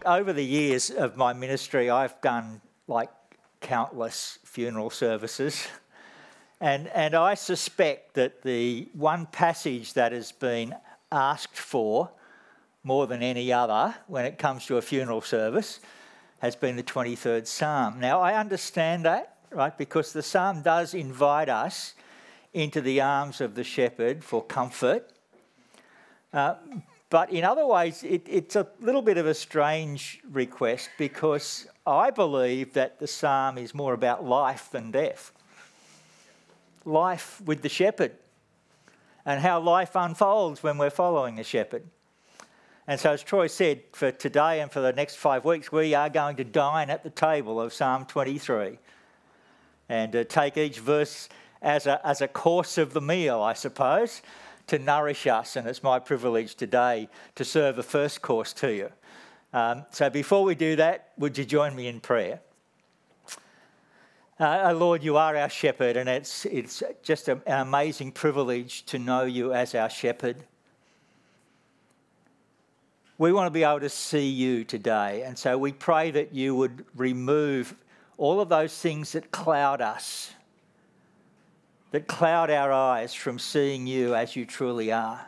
look, over the years of my ministry, I've done like countless funeral services. And, and I suspect that the one passage that has been asked for more than any other when it comes to a funeral service has been the 23rd Psalm. Now, I understand that, right, because the Psalm does invite us into the arms of the shepherd for comfort. Uh, but in other ways, it, it's a little bit of a strange request because I believe that the psalm is more about life than death. Life with the shepherd and how life unfolds when we're following the shepherd. And so, as Troy said, for today and for the next five weeks, we are going to dine at the table of Psalm 23 and uh, take each verse as a, as a course of the meal, I suppose, to nourish us. And it's my privilege today to serve a first course to you. Um, so before we do that, would you join me in prayer? Uh, Lord, you are our shepherd, and it's, it's just an amazing privilege to know you as our shepherd. We want to be able to see you today, and so we pray that you would remove all of those things that cloud us that cloud our eyes from seeing you as you truly are.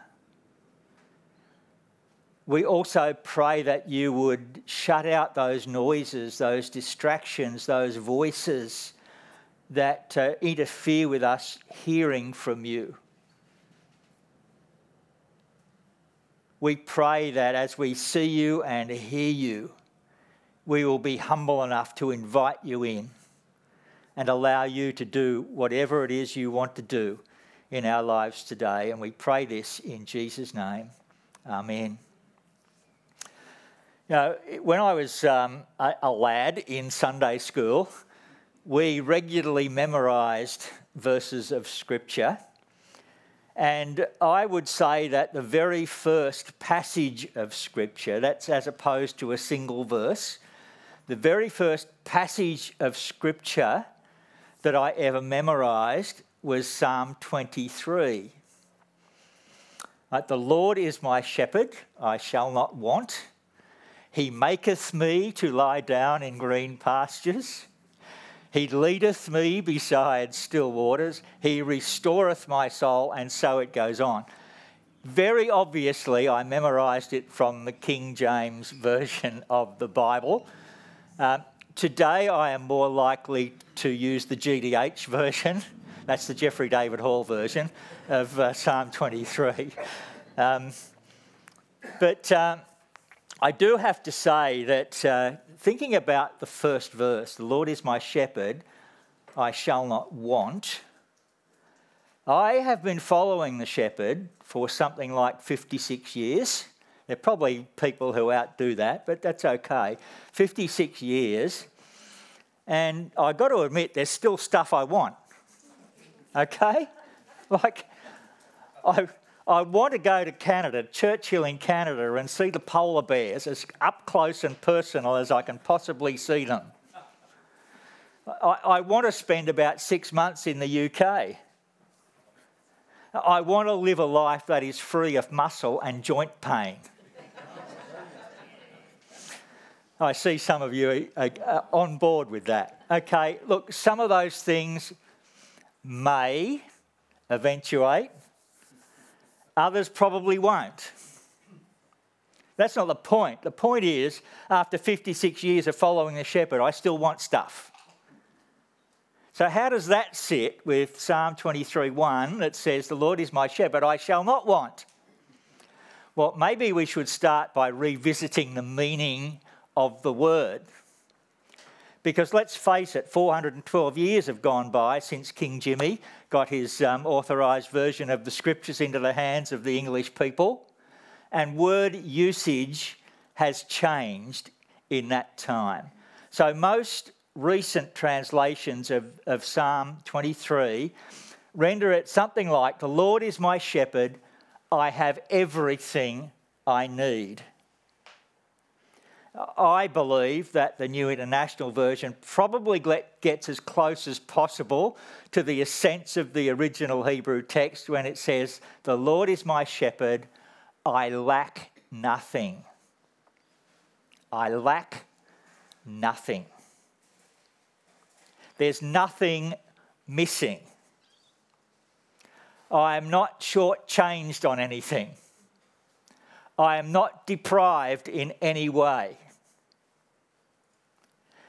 We also pray that you would shut out those noises, those distractions, those voices that uh, interfere with us hearing from you. We pray that as we see you and hear you, we will be humble enough to invite you in and allow you to do whatever it is you want to do in our lives today. And we pray this in Jesus' name. Amen. You know, when I was um, a, lad in Sunday school, we regularly memorised verses of Scripture. And I would say that the very first passage of Scripture, that's as opposed to a single verse, the very first passage of Scripture that I ever memorized was Psalm 23. the Lord is my shepherd, I shall not want. He maketh me to lie down in green pastures. He leadeth me beside still waters. He restoreth my soul, and so it goes on. Very obviously, I memorized it from the King James Version of the Bible. Uh, Today, I am more likely to use the GDH version. That's the Geoffrey David Hall version of uh, Psalm 23. Um, but uh, I do have to say that uh, thinking about the first verse, the Lord is my shepherd, I shall not want. I have been following the shepherd for something like 56 years. There are probably people who outdo that, but that's okay. 56 years. And I've got to admit, there's still stuff I want. Okay? Like, I, I want to go to Canada, Churchill in Canada, and see the polar bears as up close and personal as I can possibly see them. I, I want to spend about six months in the UK. I want to live a life that is free of muscle and joint pain. I see some of you are, on board with that. Okay, look, some of those things may eventuate, others probably won't. That's not the point. The point is, after 56 years of following the shepherd, I still want stuff. So, how does that sit with Psalm 23 1 that says, The Lord is my shepherd, I shall not want? Well, maybe we should start by revisiting the meaning of the word. Because let's face it, 412 years have gone by since King Jimmy got his um, authorised version of the scriptures into the hands of the English people, and word usage has changed in that time. So, most recent translations of, of Psalm 23 render it something like The Lord is my shepherd, I have everything I need. I believe that the New International Version probably gets as close as possible to the essence of the original Hebrew text when it says, The Lord is my shepherd, I lack nothing. I lack nothing. There's nothing missing. I am not shortchanged on anything. I am not deprived in any way.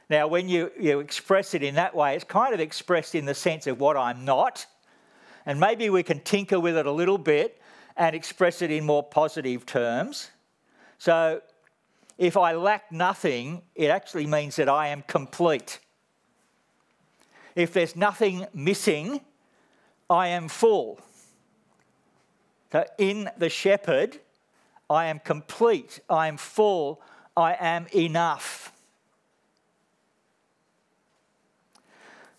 Now, when you, you express it in that way, it's kind of expressed in the sense of what I'm not. And maybe we can tinker with it a little bit and express it in more positive terms. So, if I lack nothing, it actually means that I am complete. If there's nothing missing, I am full. So, in the shepherd, I am complete, I am full, I am enough.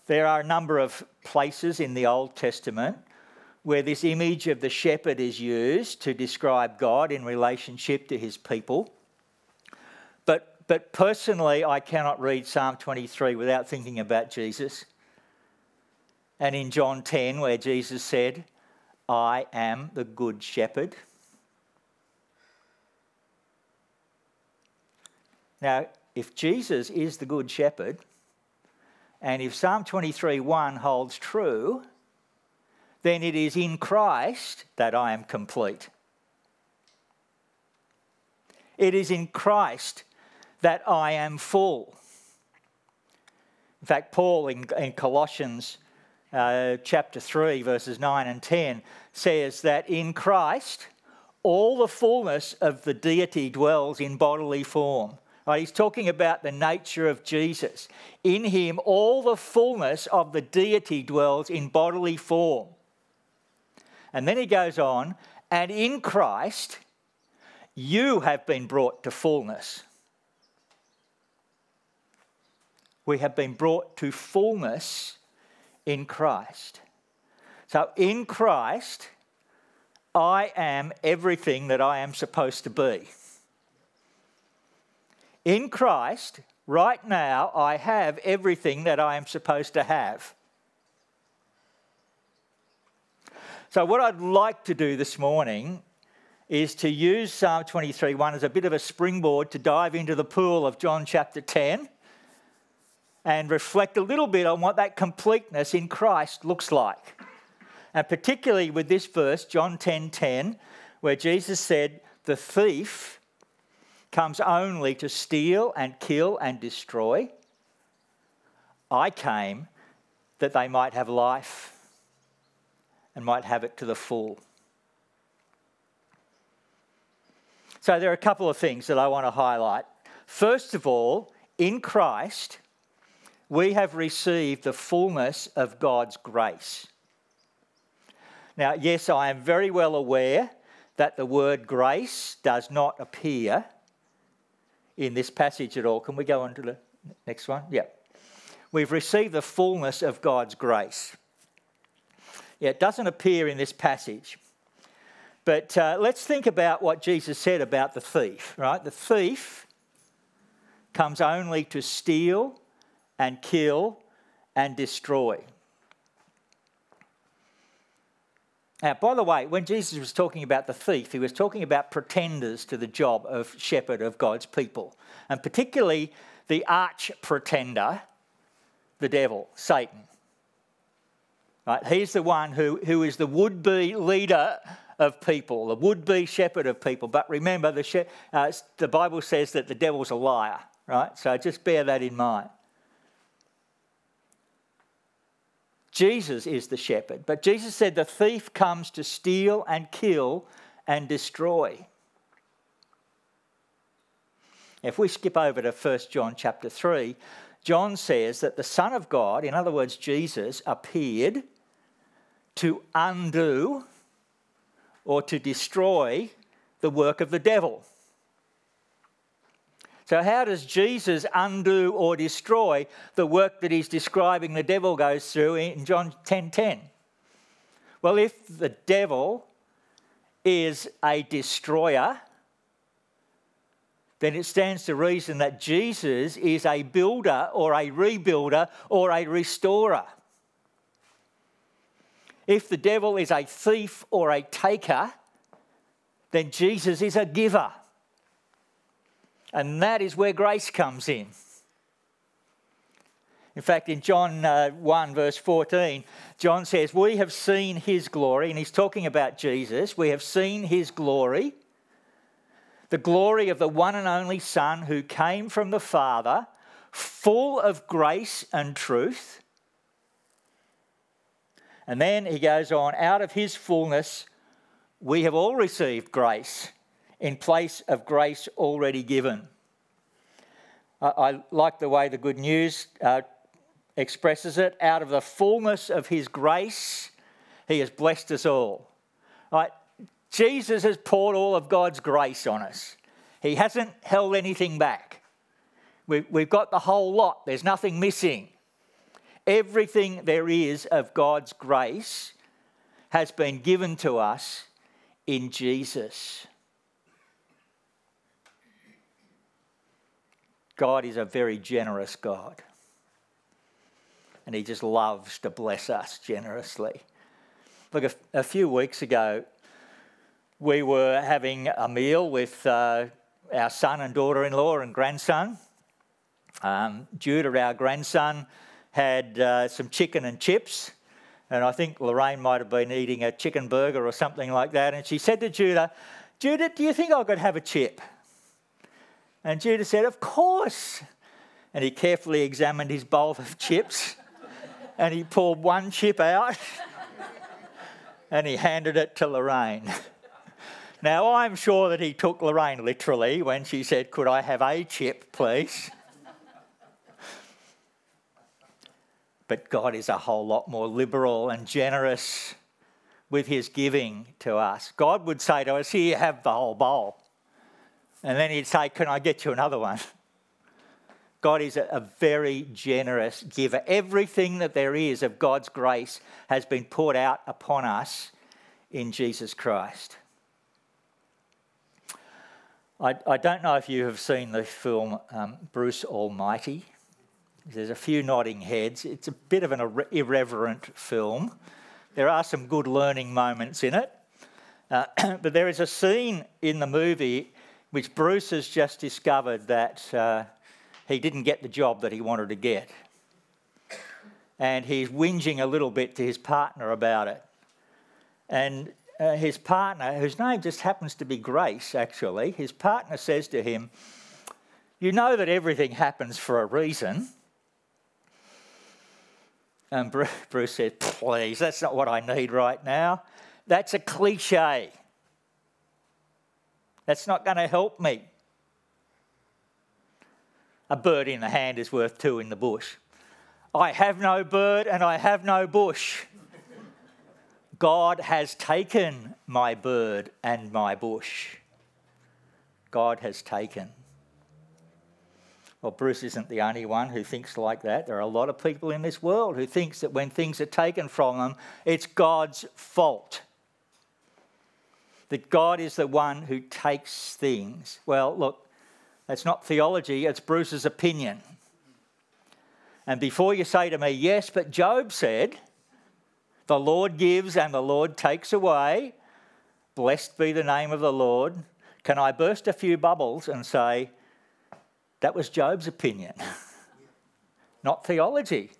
There are a number of places in the Old Testament where this image of the shepherd is used to describe God in relationship to his people. But, but personally, I cannot read Psalm 23 without thinking about Jesus. And in John 10, where Jesus said, I am the good shepherd. Now, if Jesus is the good shepherd, and if Psalm 23 1 holds true, then it is in Christ that I am complete. It is in Christ that I am full. In fact, Paul in, in Colossians uh, chapter 3, verses 9 and 10, says that in Christ all the fullness of the deity dwells in bodily form. Right, he's talking about the nature of Jesus. In him, all the fullness of the deity dwells in bodily form. And then he goes on, and in Christ, you have been brought to fullness. We have been brought to fullness in Christ. So, in Christ, I am everything that I am supposed to be. In Christ, right now, I have everything that I am supposed to have. So, what I'd like to do this morning is to use Psalm 23:1 as a bit of a springboard to dive into the pool of John chapter 10 and reflect a little bit on what that completeness in Christ looks like. And particularly with this verse, John 10:10, 10, 10, where Jesus said, "The thief comes only to steal and kill and destroy. I came that they might have life and might have it to the full. So, there are a couple of things that I want to highlight. First of all, in Christ, we have received the fullness of God's grace. Now, yes, I am very well aware that the word grace does not appear in this passage at all. Can we go on to the next one? Yeah. We've received the fullness of God's grace. Yeah, it doesn't appear in this passage. But uh, let's think about what Jesus said about the thief, right? The thief comes only to steal and kill and destroy. Now, by the way, when Jesus was talking about the thief, he was talking about pretenders to the job of shepherd of God's people, and particularly the arch pretender, the devil, Satan. Right? He's the one who, who is the would be leader of people, the would be shepherd of people. But remember, the, she- uh, the Bible says that the devil's a liar, right? So just bear that in mind. Jesus is the shepherd. But Jesus said the thief comes to steal and kill and destroy. If we skip over to 1 John chapter 3, John says that the Son of God, in other words, Jesus, appeared to undo or to destroy the work of the devil. So, how does Jesus undo or destroy the work that he's describing the devil goes through in John 10 10? Well, if the devil is a destroyer, then it stands to reason that Jesus is a builder or a rebuilder or a restorer. If the devil is a thief or a taker, then Jesus is a giver. And that is where grace comes in. In fact, in John uh, 1, verse 14, John says, We have seen his glory, and he's talking about Jesus. We have seen his glory, the glory of the one and only Son who came from the Father, full of grace and truth. And then he goes on, out of his fullness, we have all received grace in place of grace already given. I, I like the way the Good News uh, expresses it. Out of the fullness of his grace, he has blessed us all. Right? Jesus has poured all of God's grace on us. He hasn't held anything back. We've, we've got the whole lot, there's nothing missing. Everything there is of God's grace has been given to us in Jesus. God is a very generous God. And He just loves to bless us generously. Look, a, a few weeks ago, we were having a meal with uh, our son and daughter in law and grandson. Um, Judah, our grandson, had uh, some chicken and chips. And I think Lorraine might have been eating a chicken burger or something like that. And she said to Judah, Judah, do you think I could have a chip? And Judah said, Of course. And he carefully examined his bowl of chips and he pulled one chip out and he handed it to Lorraine. Now, I'm sure that he took Lorraine literally when she said, Could I have a chip, please? But God is a whole lot more liberal and generous with his giving to us. God would say to us, Here, have the whole bowl. And then he'd say, Can I get you another one? God is a, very generous giver. Everything that there is of God's grace has been poured out upon us in Jesus Christ. I, I don't know if you have seen the film um, Bruce Almighty. There's a few nodding heads. It's a bit of an irre- irreverent film. There are some good learning moments in it. Uh, but there is a scene in the movie which Bruce has just discovered that uh, he didn't get the job that he wanted to get. And he's whinging a little bit to his partner about it. And uh, his partner, whose name just happens to be Grace, actually, his partner says to him, You know that everything happens for a reason. And Bruce said, Please, that's not what I need right now. That's a cliche. That's not going to help me. A bird in the hand is worth two in the bush. I have no bird and I have no bush. God has taken my bird and my bush. God has taken. Well, Bruce isn't the only one who thinks like that. There are a lot of people in this world who thinks that when things are taken from them, it's God's fault that God is the one who takes things. Well, look, that's not theology, it's Bruce's opinion. And before you say to me, yes, but Job said, the Lord gives and the Lord takes away, blessed be the name of the Lord, can I burst a few bubbles and say, that was Job's opinion, not theology?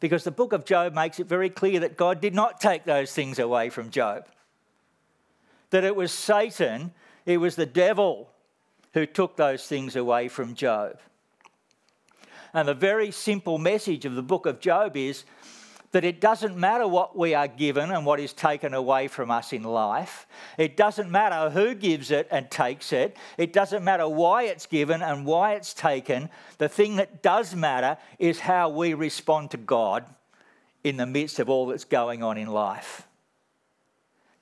Because the book of Job makes it very clear that God did not take those things away from Job that it was Satan, it was the devil who took those things away from Job. And the very simple message of the book of Job is that it doesn't matter what we are given and what is taken away from us in life. It doesn't matter who gives it and takes it. It doesn't matter why it's given and why it's taken. The thing that does matter is how we respond to God in the midst of all that's going on in life.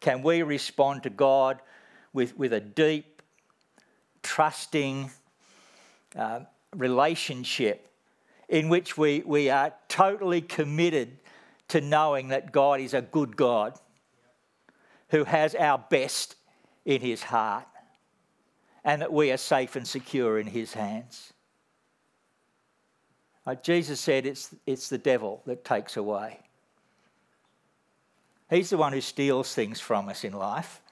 Can we respond to God with, with a deep, trusting uh, relationship in which we, we are totally committed to knowing that God is a good God who has our best in his heart and that we are safe and secure in his hands? Like Jesus said, it's, it's the devil that takes away. He's the one who steals things from us in life.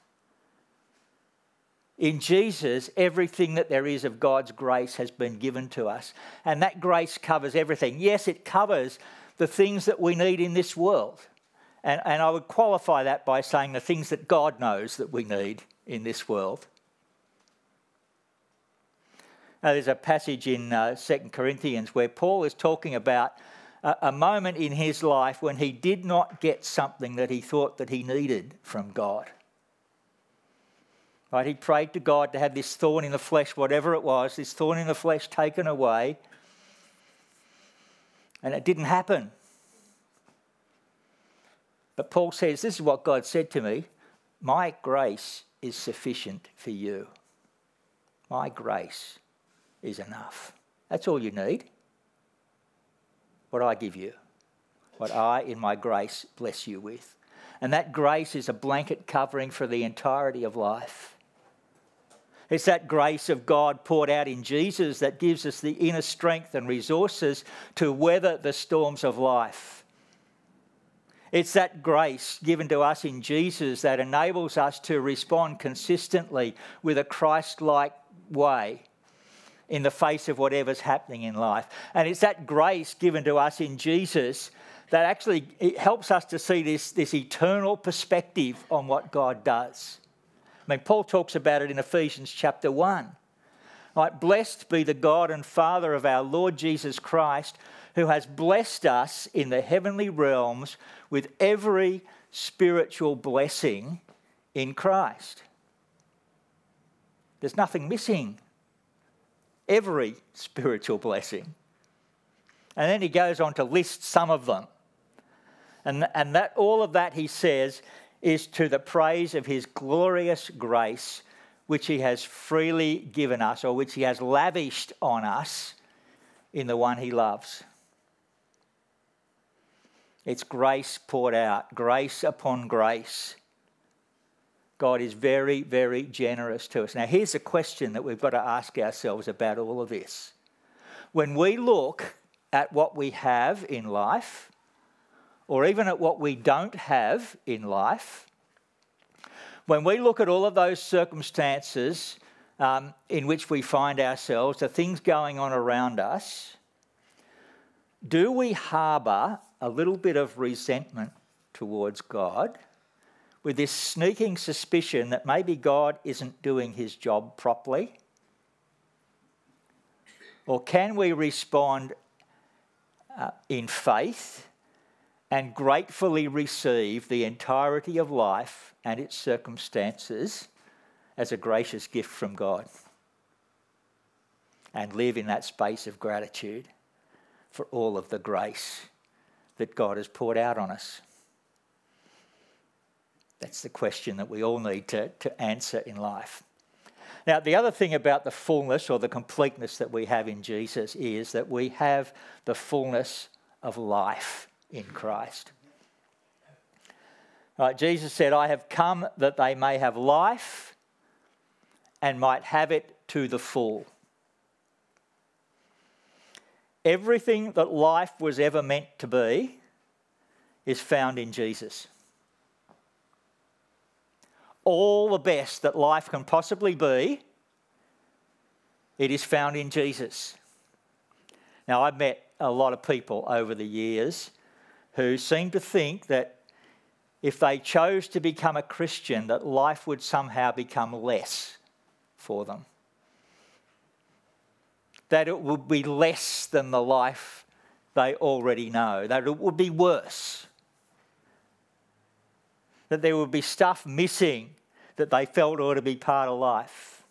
In Jesus, everything that there is of God's grace has been given to us. And that grace covers everything. Yes, it covers the things that we need in this world. And, and I would qualify that by saying the things that God knows that we need in this world. Now, there's a passage in uh, 2 Corinthians where Paul is talking about a, moment in his life when he did not get something that he thought that he needed from God. Right? He prayed to God to have this thorn in the flesh, whatever it was, this thorn in the flesh taken away. And it didn't happen. But Paul says, This is what God said to me My grace is sufficient for you. My grace is enough. That's all you need. What I give you, what I, in my grace, bless you with. And that grace is a blanket covering for the entirety of life. It's that grace of God poured out in Jesus that gives us the inner strength and resources to weather the storms of life. It's that grace given to us in Jesus that enables us to respond consistently with a Christ like way in the face of whatever's happening in life. And it's that grace given to us in Jesus that actually helps us to see this, this eternal perspective on what God does. I mean, Paul talks about it in Ephesians chapter 1. Like, blessed be the God and Father of our Lord Jesus Christ, who has blessed us in the heavenly realms with every spiritual blessing in Christ. There's nothing missing. Every spiritual blessing. And then he goes on to list some of them. And, and that all of that he says is to the praise of his glorious grace, which he has freely given us, or which he has lavished on us in the one he loves. It's grace poured out, grace upon grace. God is very, very generous to us. Now, here's a question that we've got to ask ourselves about all of this. When we look at what we have in life, or even at what we don't have in life, when we look at all of those circumstances um, in which we find ourselves, the things going on around us, do we harbour a little bit of resentment towards God with this sneaking suspicion that maybe God isn't doing his job properly? Or can we respond uh, in faith and gratefully receive the entirety of life and its circumstances as a gracious gift from God. And live in that space of gratitude for all of the grace that God has poured out on us. That's the question that we all need to, to answer in life. Now, the other thing about the fullness or the completeness that we have in Jesus is that we have the fullness of life in Christ. Right, Jesus said, I have come that they may have life and might have it to the full. Everything that life was ever meant to be is found in Jesus. All the best that life can possibly be, it is found in Jesus. Now, I've met a lot of people over the years who seem to think that if they chose to become a Christian, that life would somehow become less for them. That it would be less than the life they already know, that it would be worse. That there would be stuff missing that they felt ought to be part of life.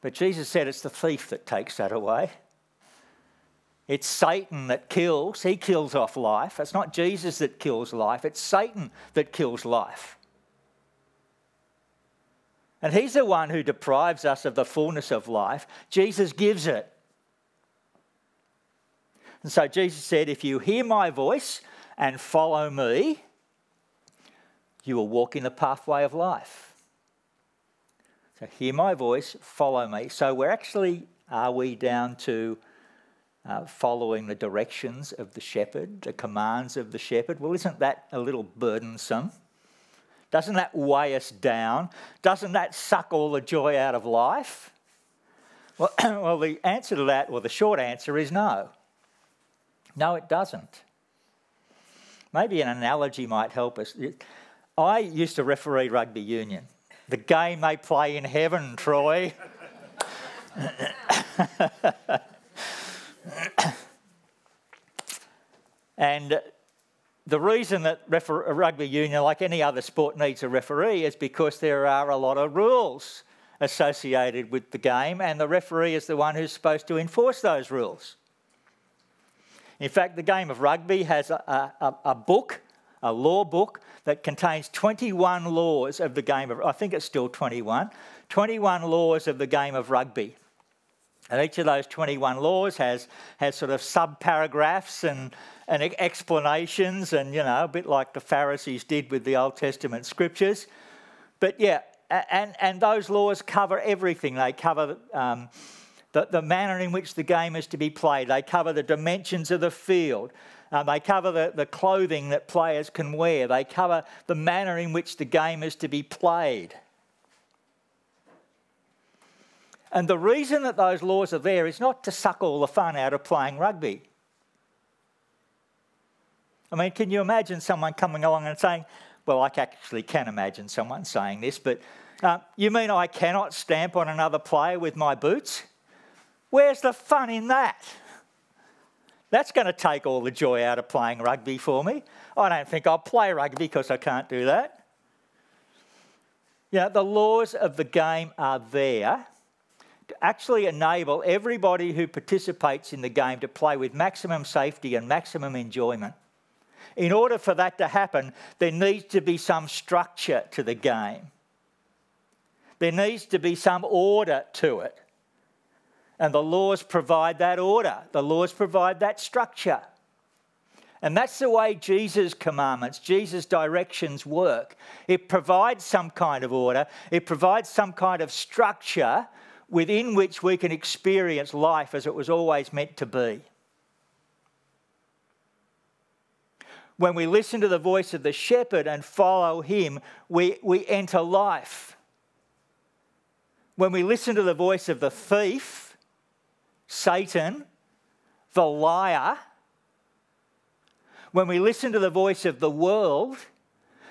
But Jesus said it's the thief that takes that away. It's Satan that kills. He kills off life. It's not Jesus that kills life, it's Satan that kills life. And he's the one who deprives us of the fullness of life. Jesus gives it. And so Jesus said, If you hear my voice and follow me, you will walk in the pathway of life. So hear my voice, follow me. So we're actually, are we down to uh, following the directions of the shepherd, the commands of the shepherd. Well, isn't that a little burdensome? Doesn't that weigh us down? Doesn't that suck all the joy out of life? Well, well, the answer to that, or the short answer, is no. No, it doesn't. Maybe an analogy might help us. I used to referee rugby union. The game they play in heaven, Troy. and the reason that refer- rugby union, like any other sport, needs a referee is because there are a lot of rules associated with the game, and the referee is the one who's supposed to enforce those rules. In fact, the game of rugby has a, a, a book, a law book, that contains 21 laws of the game of, I think it's still 21, 21 laws of the game of rugby. And each of those 21 laws has, has sort of sub paragraphs and, and explanations, and you know, a bit like the Pharisees did with the Old Testament scriptures. But yeah, and, and those laws cover everything. They cover um, the, the manner in which the game is to be played, they cover the dimensions of the field. Um, they cover the, the clothing that players can wear. They cover the manner in which the game is to be played. And the reason that those laws are there is not to suck all the fun out of playing rugby. I mean, can you imagine someone coming along and saying, well, I actually can imagine someone saying this, but uh, you mean I cannot stamp on another player with my boots? Where's the fun in that? That's going to take all the joy out of playing rugby for me. I don't think I'll play rugby because I can't do that. Yeah, the laws of the game are there to actually enable everybody who participates in the game to play with maximum safety and maximum enjoyment. In order for that to happen, there needs to be some structure to the game. There needs to be some order to it. And the laws provide that order, the laws provide that structure. And that's the way Jesus' commandments, Jesus' directions work. It provides some kind of order, it provides some kind of structure within which we can experience life as it was always meant to be. When we listen to the voice of the shepherd and follow him, we, we enter life. When we listen to the voice of the thief, Satan, the liar, when we listen to the voice of the world,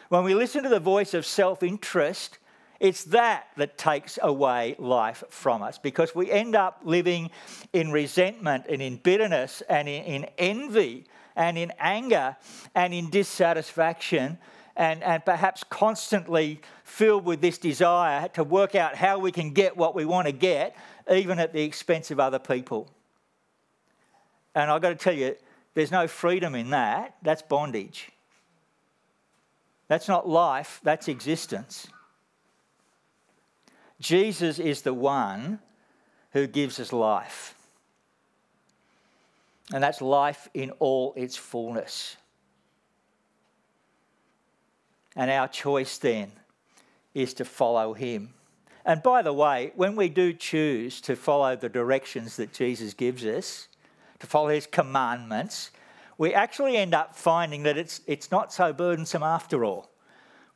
when we listen to the voice of self interest, it's that that takes away life from us because we end up living in resentment and in bitterness and in, in envy and in anger and in dissatisfaction and, and perhaps constantly filled with this desire to work out how we can get what we want to get even at the expense of other people. And I've got to tell you, there's no freedom in that. That's bondage. That's not life, that's existence. Jesus is the one who gives us life. And that's life in all its fullness. And our choice then is to follow him. And by the way, when we do choose to follow the directions that Jesus gives us, to follow his commandments, we actually end up finding that it's, it's not so burdensome after all.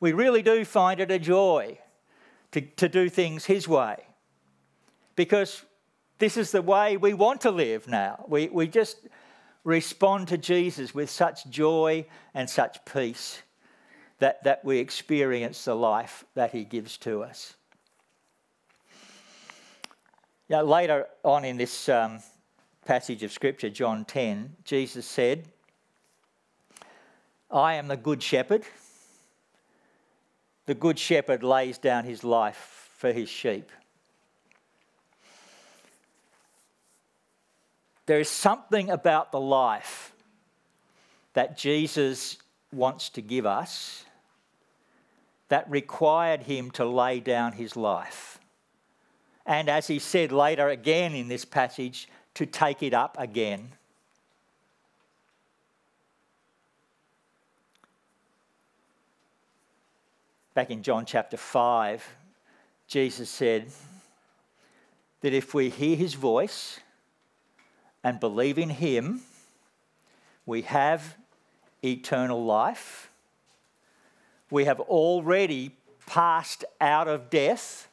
We really do find it a joy to, to do things his way because this is the way we want to live now. We, we just respond to Jesus with such joy and such peace that, that we experience the life that he gives to us. Now, later on in this um, passage of Scripture, John 10, Jesus said, I am the good shepherd. The good shepherd lays down his life for his sheep. There is something about the life that Jesus wants to give us that required him to lay down his life and as he said later again in this passage, to take it up again. Back in John chapter 5, Jesus said that if we hear his voice and believe in him, we have eternal life. we have already passed out of death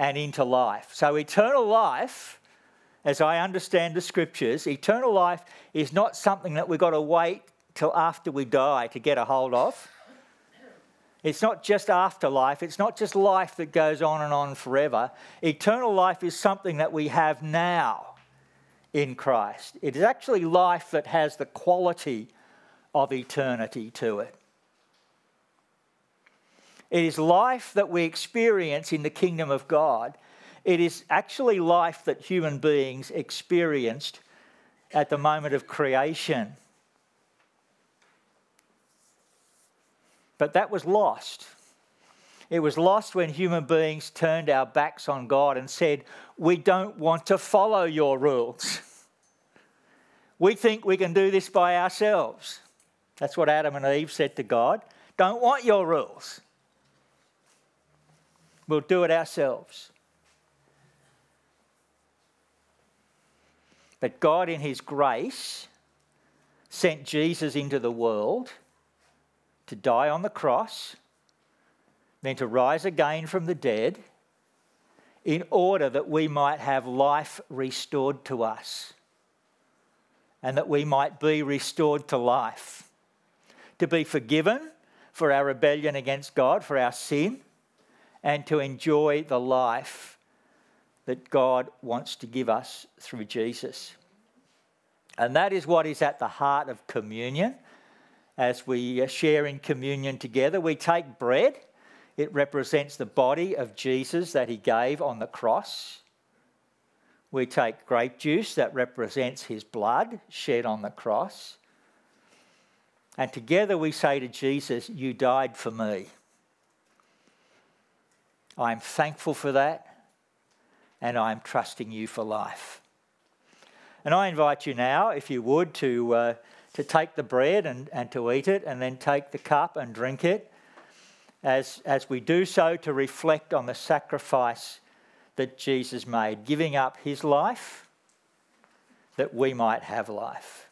and into life. So, eternal life, as I understand the scriptures, eternal life is not something that we've got to wait till after we die to get a hold of. It's not just afterlife, it's not just life that goes on and on forever. Eternal life is something that we have now in Christ. It is actually life that has the quality of eternity to it. It is life that we experience in the kingdom of God. It is actually life that human beings experienced at the moment of creation. But that was lost. It was lost when human beings turned our backs on God and said, We don't want to follow your rules. We think we can do this by ourselves. That's what Adam and Eve said to God. Don't want your rules. We'll do it ourselves. But God, in His grace, sent Jesus into the world to die on the cross, then to rise again from the dead, in order that we might have life restored to us and that we might be restored to life, to be forgiven for our rebellion against God, for our sin and to enjoy the life that God wants to give us through Jesus. And that is what is at the heart of communion. As we share in communion together, we take bread. It represents the body of Jesus that he gave on the cross. We take grape juice that represents his blood shed on the cross. And together we say to Jesus, You died for me. I'm thankful for that, and I'm trusting you for life. And I invite you now, if you would, to, uh, to take the bread and, and to eat it, and then take the cup and drink it. As, as we do so, to reflect on the sacrifice that Jesus made, giving up his life that we might have life.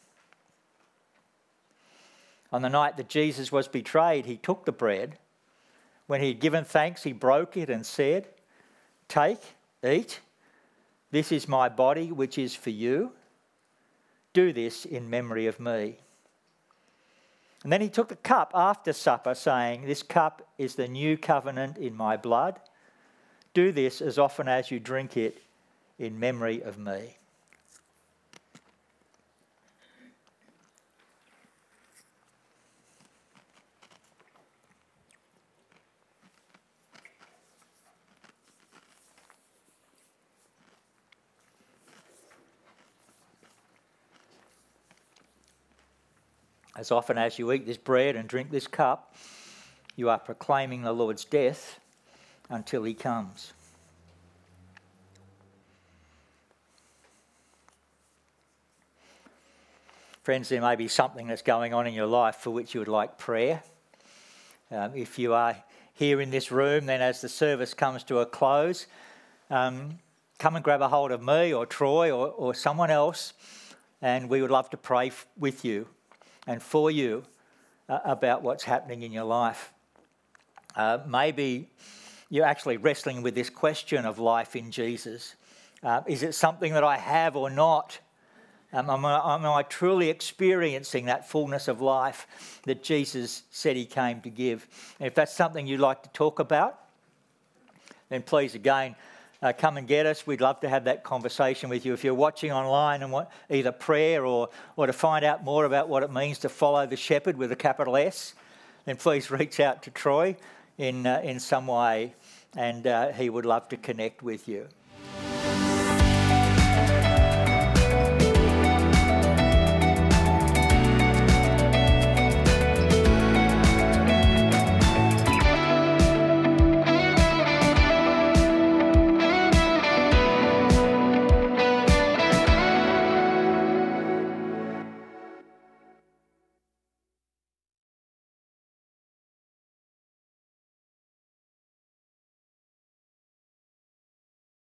On the night that Jesus was betrayed, he took the bread when he had given thanks, he broke it and said, Take, eat. This is my body, which is for you. Do this in memory of me. And then he took the cup after supper, saying, This cup is the new covenant in my blood. Do this as often as you drink it in memory of me. As often as you eat this bread and drink this cup, you are proclaiming the Lord's death until he comes. Friends, there may be something that's going on in your life for which you would like prayer. Um, if you are here in this room, then as the service comes to a close, um, come and grab a hold of me or Troy or, or someone else, and we would love to pray f- with you and for you uh, about what's happening in your life. Uh, maybe you're actually wrestling with this question of life in Jesus. Uh, is it something that I have or not? Um, am, I, am, I, truly experiencing that fullness of life that Jesus said he came to give? And if that's something you'd like to talk about, then please again uh, come and get us. We'd love to have that conversation with you. If you're watching online and want either prayer or, or to find out more about what it means to follow the shepherd with a capital S, then please reach out to Troy in, uh, in some way and uh, he would love to connect with you.